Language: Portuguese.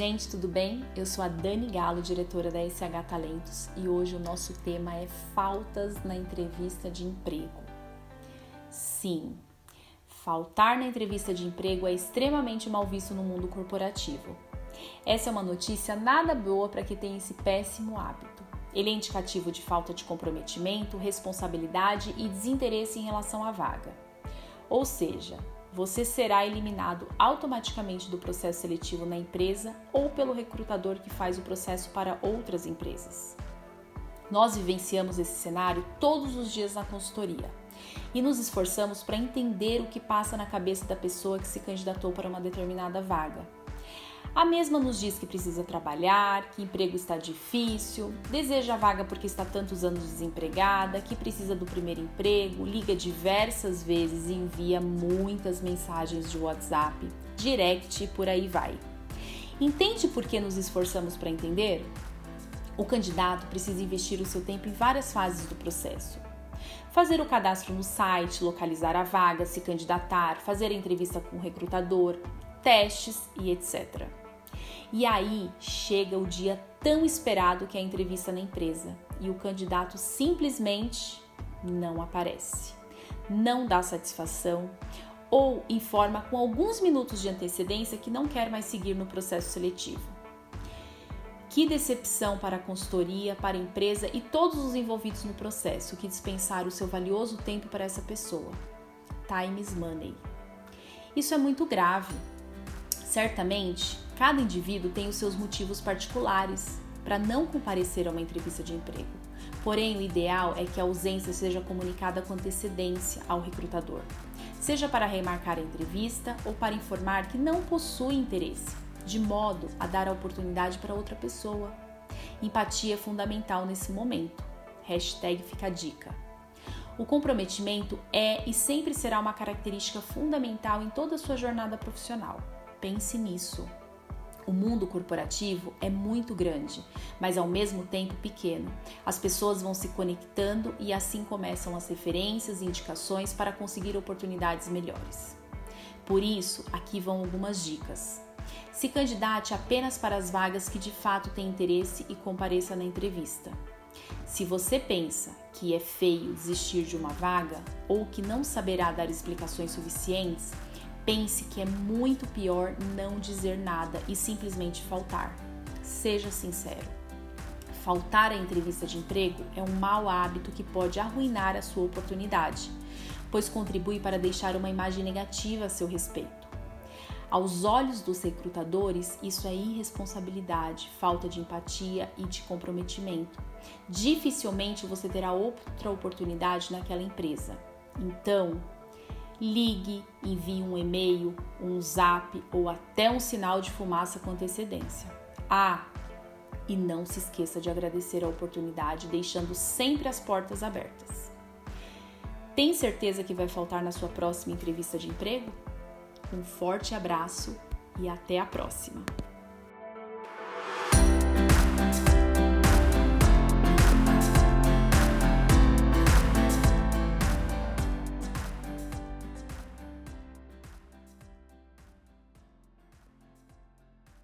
gente, tudo bem? Eu sou a Dani Galo, diretora da SH Talentos, e hoje o nosso tema é faltas na entrevista de emprego. Sim, faltar na entrevista de emprego é extremamente mal visto no mundo corporativo. Essa é uma notícia nada boa para quem tem esse péssimo hábito. Ele é indicativo de falta de comprometimento, responsabilidade e desinteresse em relação à vaga. Ou seja, você será eliminado automaticamente do processo seletivo na empresa ou pelo recrutador que faz o processo para outras empresas. Nós vivenciamos esse cenário todos os dias na consultoria e nos esforçamos para entender o que passa na cabeça da pessoa que se candidatou para uma determinada vaga a mesma nos diz que precisa trabalhar, que emprego está difícil, deseja a vaga porque está tantos anos desempregada, que precisa do primeiro emprego, liga diversas vezes e envia muitas mensagens de WhatsApp, direct e por aí vai. Entende por que nos esforçamos para entender? O candidato precisa investir o seu tempo em várias fases do processo. Fazer o cadastro no site, localizar a vaga, se candidatar, fazer a entrevista com o recrutador, testes e etc. E aí chega o dia tão esperado que é a entrevista na empresa e o candidato simplesmente não aparece, não dá satisfação ou informa com alguns minutos de antecedência que não quer mais seguir no processo seletivo. Que decepção para a consultoria, para a empresa e todos os envolvidos no processo que dispensaram o seu valioso tempo para essa pessoa. Time is money. Isso é muito grave, Certamente, cada indivíduo tem os seus motivos particulares para não comparecer a uma entrevista de emprego. Porém, o ideal é que a ausência seja comunicada com antecedência ao recrutador, seja para remarcar a entrevista ou para informar que não possui interesse, de modo a dar a oportunidade para outra pessoa. Empatia é fundamental nesse momento. Hashtag fica a dica. O comprometimento é e sempre será uma característica fundamental em toda a sua jornada profissional. Pense nisso. O mundo corporativo é muito grande, mas ao mesmo tempo pequeno. As pessoas vão se conectando e assim começam as referências e indicações para conseguir oportunidades melhores. Por isso, aqui vão algumas dicas. Se candidate apenas para as vagas que de fato têm interesse e compareça na entrevista. Se você pensa que é feio desistir de uma vaga ou que não saberá dar explicações suficientes, Pense que é muito pior não dizer nada e simplesmente faltar. Seja sincero. Faltar à entrevista de emprego é um mau hábito que pode arruinar a sua oportunidade, pois contribui para deixar uma imagem negativa a seu respeito. Aos olhos dos recrutadores, isso é irresponsabilidade, falta de empatia e de comprometimento. Dificilmente você terá outra oportunidade naquela empresa. Então, ligue, envie um e-mail, um zap ou até um sinal de fumaça com antecedência. Ah, e não se esqueça de agradecer a oportunidade, deixando sempre as portas abertas. Tem certeza que vai faltar na sua próxima entrevista de emprego? Um forte abraço e até a próxima!